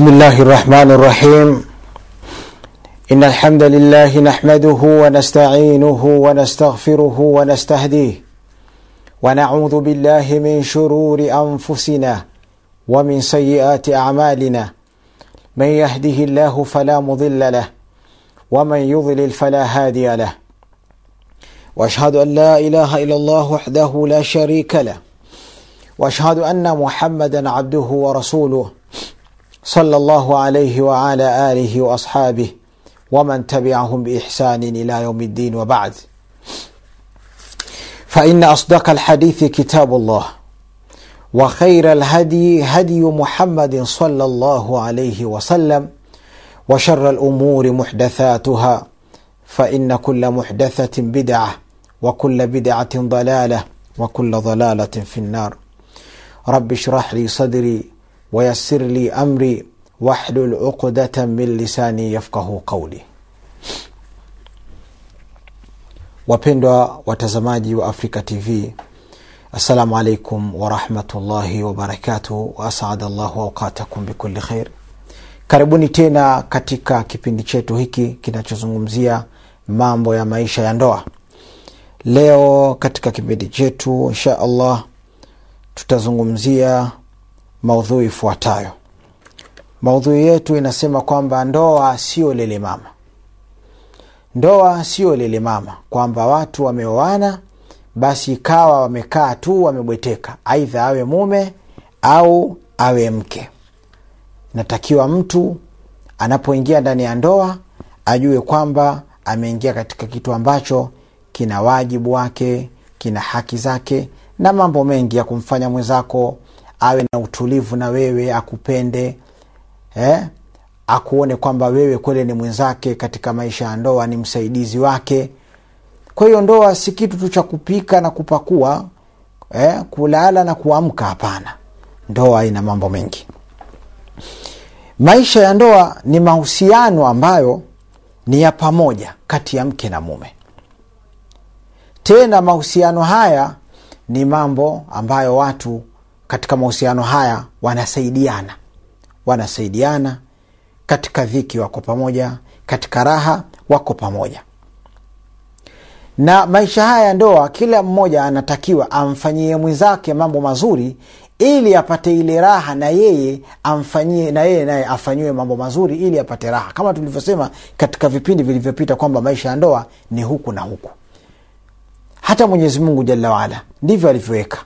بسم الله الرحمن الرحيم. إن الحمد لله نحمده ونستعينه ونستغفره ونستهديه ونعوذ بالله من شرور أنفسنا ومن سيئات أعمالنا. من يهده الله فلا مضل له ومن يضلل فلا هادي له. وأشهد أن لا إله إلا الله وحده لا شريك له. وأشهد أن محمدا عبده ورسوله. صلى الله عليه وعلى آله وأصحابه ومن تبعهم بإحسان إلى يوم الدين وبعد. فإن أصدق الحديث كتاب الله وخير الهدي هدي محمد صلى الله عليه وسلم وشر الأمور محدثاتها فإن كل محدثة بدعة وكل بدعة ضلالة وكل ضلالة في النار. رب اشرح لي صدري wayasir li amri wahlul uqdatan min lisani yafqahu qauli. Wapendwa watazamaji wa Afrika TV, assalamu alaikum warahmatullahi wabarakatuh, wa asada llahu aukatakum bikuli khair. Karibuni tena katika kipindi chetu hiki kinachozungumzia mambo ya maisha ya ndoa. Leo katika kipindi chetu insha allah tutazungumzia maudhui ifuatayo. Maudhui yetu inasema kwamba ndoa sio lele mama. Ndoa sio lele mama. Kwamba watu wameoana basi ikawa wamekaa tu wamebweteka. Aidha awe mume au awe mke. Natakiwa mtu anapoingia ndani ya ndoa ajue kwamba ameingia katika kitu ambacho kina wajibu wake kina haki zake na mambo mengi ya kumfanya mwenzako awe na utulivu na wewe akupende eh? akuone kwamba wewe kweli ni mwenzake katika maisha ya ndoa ni msaidizi wake kwa hiyo ndoa si kitu tu cha kupika na kupakua eh? kulala na kuamka hapana ndoa ina mambo mengi maisha ya ndoa ni mahusiano ambayo ni ya pamoja kati ya mke na mume tena mahusiano haya ni mambo ambayo watu katika mahusiano haya wanasaidiana. Wanasaidiana katika dhiki wako pamoja katika raha wako pamoja. Na maisha haya ya ndoa kila mmoja anatakiwa amfanyie mwenzake mambo mazuri ili apate ile raha na yeye amfanyie na yeye naye afanyiwe mambo mazuri ili apate raha. Kama tulivyosema katika vipindi vilivyopita kwamba maisha ya ndoa ni huku na huku. Hata mwenyezi mungu jalla waala ndivyo alivyoweka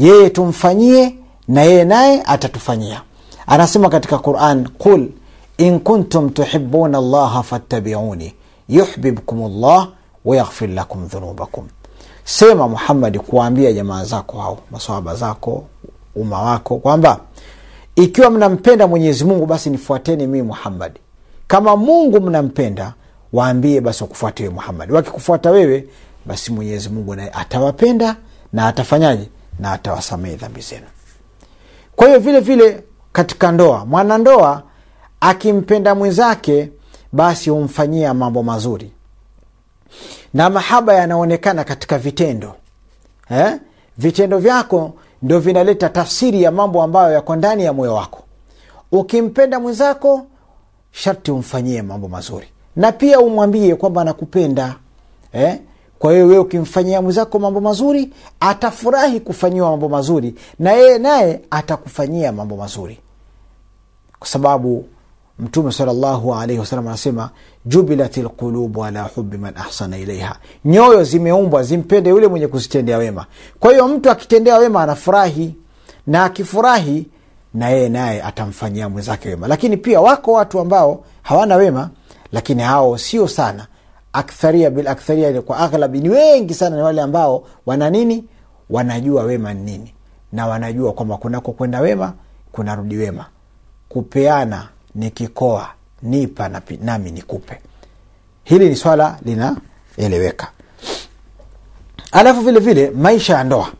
yeye tumfanyie na yeye naye atatufanyia. Anasema katika quran qul in kuntum tuhibuna llaha fattabiuni yuhbibkum llah wayaghfir lakum dhunubakum. Sema muhammadi kuwaambia jamaa zako hao maswahaba zako umma wako kwamba ikiwa mnampenda mwenyezi mungu basi nifuateni mii muhammadi kama mungu mnampenda waambie basi wakufuate wewe muhammadi wakikufuata wewe basi mwenyezi mungu naye atawapenda na atafanyaje na atawasamehe dhambi zenu. Kwa hiyo vile vile katika ndoa mwanandoa akimpenda mwenzake basi humfanyia mambo mazuri. Na mahaba yanaonekana katika vitendo. Eh? vitendo vyako ndo vinaleta tafsiri ya mambo ambayo yako ndani ya moyo wako. Ukimpenda mwenzako sharti umfanyie mambo mazuri. Na pia umwambie kwamba nakupenda eh? Kwa hiyo wewe ukimfanyia mwenzako mambo mazuri atafurahi kufanyiwa mambo mazuri na yeye naye atakufanyia mambo mazuri. Kwa sababu mtume salllahu alaihi wasalam anasema jubilat lqulubu ala hubi man ahsana ilaiha nyoyo zimeumbwa zimpende yule mwenye kuzitendea wema. Kwa hiyo mtu akitendea wema anafurahi na akifurahi na yeye naye atamfanyia mwenzake wema. Lakini pia wako watu ambao hawana wema lakini hao sio sana aktharia bil kwa aghlabi ni wengi sana ni wale ambao wana nini? Wanajua wema ni nini. Na wanajua kwamba kunako kwenda wema kunarudi wema. Kupeana nikikoa nipa na, nami nikupe. Hili ni swala linaeleweka. Alafu vile vile maisha ya ndoa.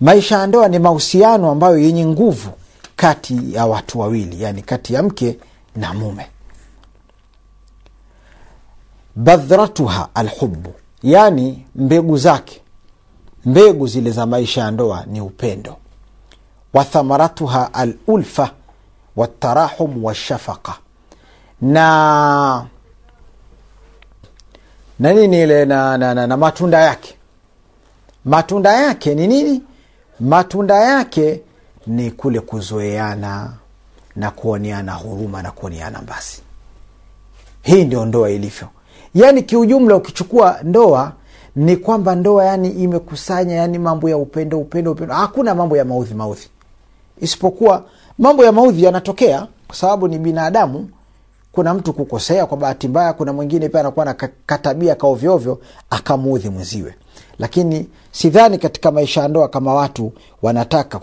Maisha ya ndoa ni mahusiano ambayo yenye nguvu kati ya watu wawili yani kati ya mke na mume badhratuha alhubu yani mbegu zake. Mbegu zile za maisha ya ndoa ni upendo. Wa thamaratuha alulfa watarahum washafaka na na nini ile na, na, na, na matunda yake? Matunda yake ni nini? Matunda yake ni kule kuzoeana na kuoneana huruma na kuoneana basi hii ndio ndoa ilivyo yaani kiujumla ukichukua ndoa ni kwamba ndoa yani imekusanya yani mambo ya upendo upendo upendo. Hakuna mambo ya maudhi maudhi isipokuwa mambo ya maudhi yanatokea kwa sababu ni binadamu. Kuna mtu kukosea kwa bahati mbaya kuna mwingine pia anakuwa na katabia kaovyoovyo akamuudhi mwenziwe. Lakini sidhani katika maisha ya ndoa kama watu wanataka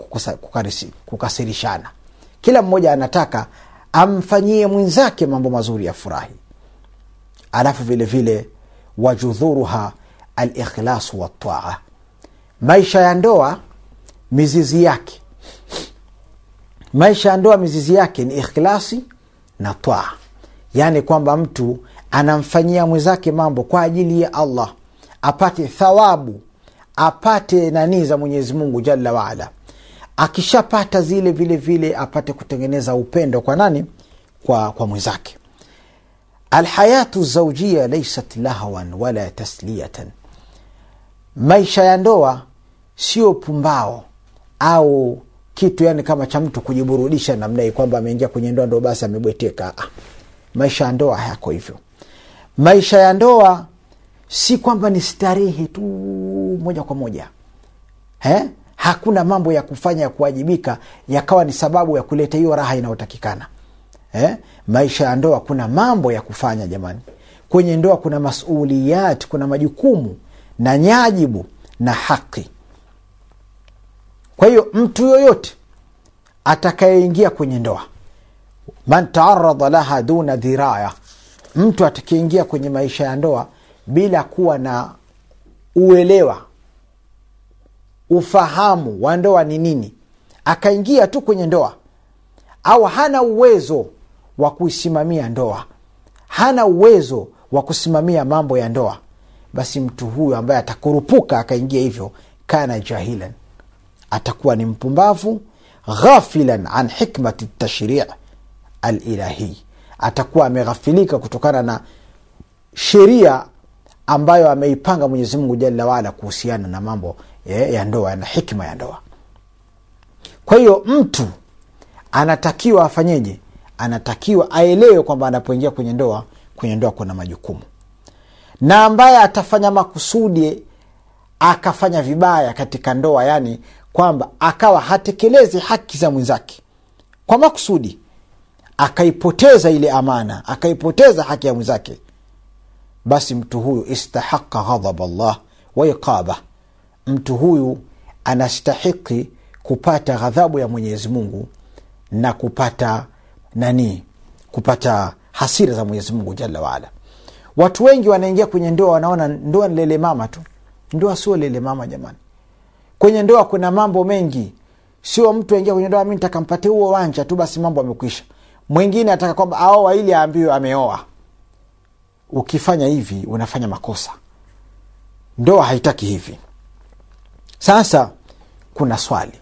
kukasirishana. Kila mmoja anataka amfanyie mwenzake mambo mazuri ya furahi alafu vile vile wajudhuruha alikhlasu wataa maisha ya ndoa mizizi yake. Maisha ya ndoa mizizi yake ni ikhlasi na taa. Yaani kwamba mtu anamfanyia mwenzake mambo kwa ajili ya allah. Apate thawabu apate nanii za mwenyezi mungu jalla waala akishapata zile vile vile apate kutengeneza upendo kwa nani? Kwa, kwa mwenzake alhayatu zaujia laisat lahwan wala tasliyatan. Maisha ya ndoa sio pumbao au kitu yani kama cha mtu kujiburudisha namna hii kwamba ameingia kwenye ndoa ndo basi amebweteka. Ah, maisha ya ndoa hayako hivyo. Maisha ya ndoa si kwamba ni starehe tu moja kwa moja. He? hakuna mambo ya kufanya ya kuwajibika yakawa ni sababu ya kuleta hiyo raha inayotakikana eh? maisha ya ndoa kuna mambo ya kufanya jamani kwenye ndoa kuna masuliyat kuna majukumu na nyajibu na haki kwa hiyo mtu yoyote atakayeingia kwenye ndoa man taarada laha duna dhiraya mtu atakayeingia kwenye maisha ya ndoa bila kuwa na uelewa ufahamu wa ndoa ni nini akaingia tu kwenye ndoa au hana uwezo wa kuisimamia ndoa. Hana uwezo wa kusimamia mambo ya ndoa. Basi mtu huyu ambaye atakurupuka akaingia hivyo kana jahilan. Atakuwa ni mpumbavu ghafilan an hikmati tashrii alilahi. Atakuwa ameghafilika kutokana na sheria ambayo ameipanga mwenyezi mungu jalla waala kuhusiana na mambo ya, ya ndoa na hikma ya ndoa. Kwa hiyo mtu anatakiwa afanyeje anatakiwa aelewe kwamba anapoingia kwenye ndoa kwenye ndoa kuna majukumu. Na ambaye atafanya makusudi akafanya vibaya katika ndoa yani kwamba akawa hatekelezi haki za mwenzake kwa makusudi akaipoteza ile amana akaipoteza haki ya mwenzake basi mtu huyu istahaqa ghadhab llah wa iqaba. Mtu huyu anastahiki kupata ghadhabu ya mwenyezi mungu na kupata nani? Kupata hasira za mwenyezi mungu jalla waala watu wengi wanaingia kwenye ndoa wanaona ndoa ni lele mama tu. Ndoa sio lele mama jamani. Kwenye ndoa kuna mambo mengi. Sio mtu aingia kwenye ndoa mi nitakampatia huo wanja tu basi mambo amekwisha mwingine ataka kwamba aoa ili aambiwe ameoa. Ukifanya hivi unafanya makosa. Ndoa haitaki hivi. Sasa kuna swali.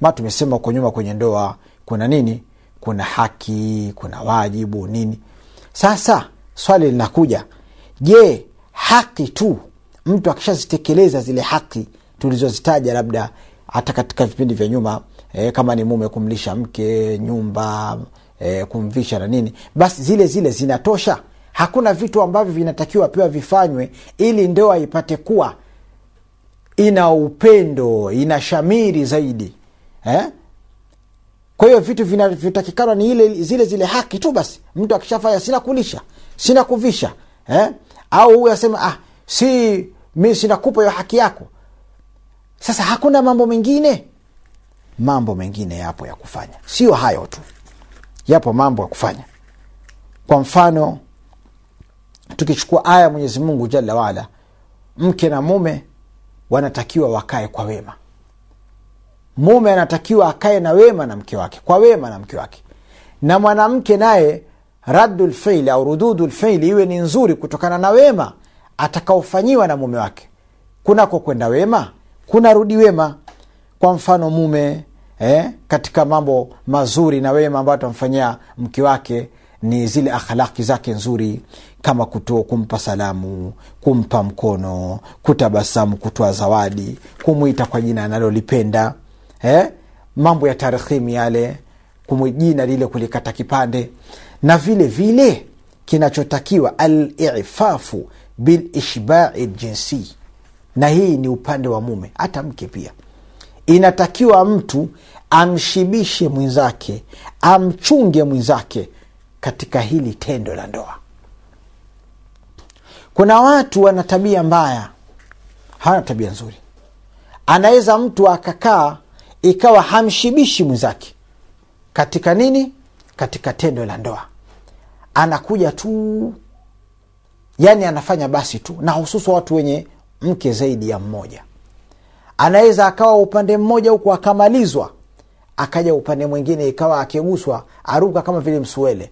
Ma tumesema huko nyuma kwenye ndoa kuna nini kuna haki kuna wajibu nini sasa swali linakuja je haki tu mtu akishazitekeleza zile haki tulizozitaja labda hata katika vipindi vya nyuma e, kama ni mume kumlisha mke nyumba e, kumvisha na nini basi zile zile zinatosha hakuna vitu ambavyo vinatakiwa pia vifanywe ili ndoa ipate kuwa ina upendo ina shamiri zaidi eh? Kwa hiyo vitu vinavyotakikana ni ile zile zile haki tu basi. Mtu akishafanya sina kulisha sina kuvisha eh? au huyu asema ah, si mi sinakupa hiyo haki yako. Sasa hakuna mambo mengine? Mambo mengine yapo ya kufanya. Sio hayo tu. Yapo mambo ya kufanya. Kwa mfano tukichukua aya mwenyezi mungu jalla waala mke na mume wanatakiwa wakae kwa wema mume anatakiwa akae na wema na mke wake kwa wema na mke wake. Na mwanamke naye raddu au rududu iwe ni nzuri kutokana na wema atakaofanyiwa na mume wake. Kunako kwenda wema kuna rudi wema. Kwa mfano mume eh, katika mambo mazuri na wema ambayo atamfanyia mke wake ni zile akhlaki zake nzuri kama kuto, kumpa salamu kumpa mkono kutabasamu kutoa zawadi kumwita kwa jina analolipenda eh? mambo ya tarhimu yale jina lile kulikata kipande. Na vile vile kinachotakiwa alifafu bilishbai ljinsi na hii ni upande wa mume hata mke pia. Inatakiwa mtu amshibishe mwenzake amchunge mwenzake katika hili tendo la ndoa. Kuna watu wana tabia mbaya hawana tabia nzuri. Anaweza mtu akakaa ikawa hamshibishi mwenzake. Katika nini? Katika tendo la ndoa. Anakuja tu yani anafanya basi tu na hususa watu wenye mke zaidi ya mmoja. Anaweza akawa upande mmoja huku akamalizwa akaja upande mwingine ikawa akiguswa aruka kama vile msuele.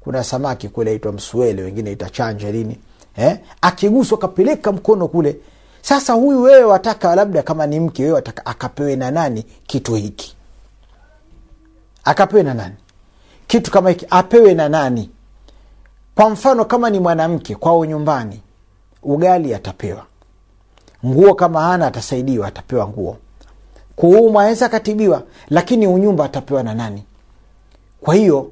Kuna samaki kule aitwa msuele wengine ita chanja lini eh? akiguswa kapeleka mkono kule sasa huyu wewe wataka labda kama ni mke wewe wataka akapewe na nani kitu hiki? Akapewe na nani? Kitu kama hiki apewe na nani? Kwa mfano kama ni mwanamke kwao nyumbani ugali atapewa. Nguo kama hana atasaidiwa atapewa nguo. Kuumwa aweza akatibiwa lakini unyumba atapewa na nani? Kwa hiyo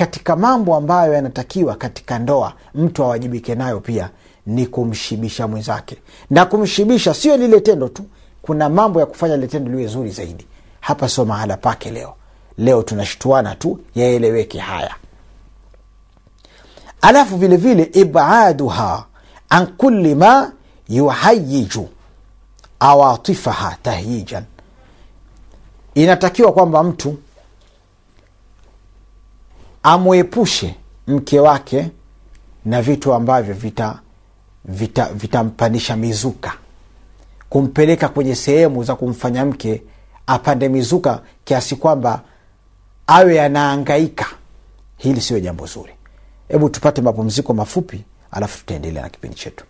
katika mambo ambayo yanatakiwa katika ndoa mtu awajibike nayo pia ni kumshibisha mwenzake. Na kumshibisha sio lile tendo tu kuna mambo ya kufanya lile tendo liwe zuri zaidi. Hapa sio mahala pake leo. Leo tunashtuana tu yaeleweke haya. Alafu vile vile ibaduha an kuli ma yuhayiju awatifaha tahyijan inatakiwa kwamba mtu amwepushe mke wake na vitu ambavyo vita vita, vita mizuka. Kumpeleka kwenye sehemu za kumfanya mke apande mizuka kiasi kwamba awe anaangaika. Hili siyo jambo zuri. Hebu tupate mapumziko mafupi alafu tutaendelea na kipindi chetu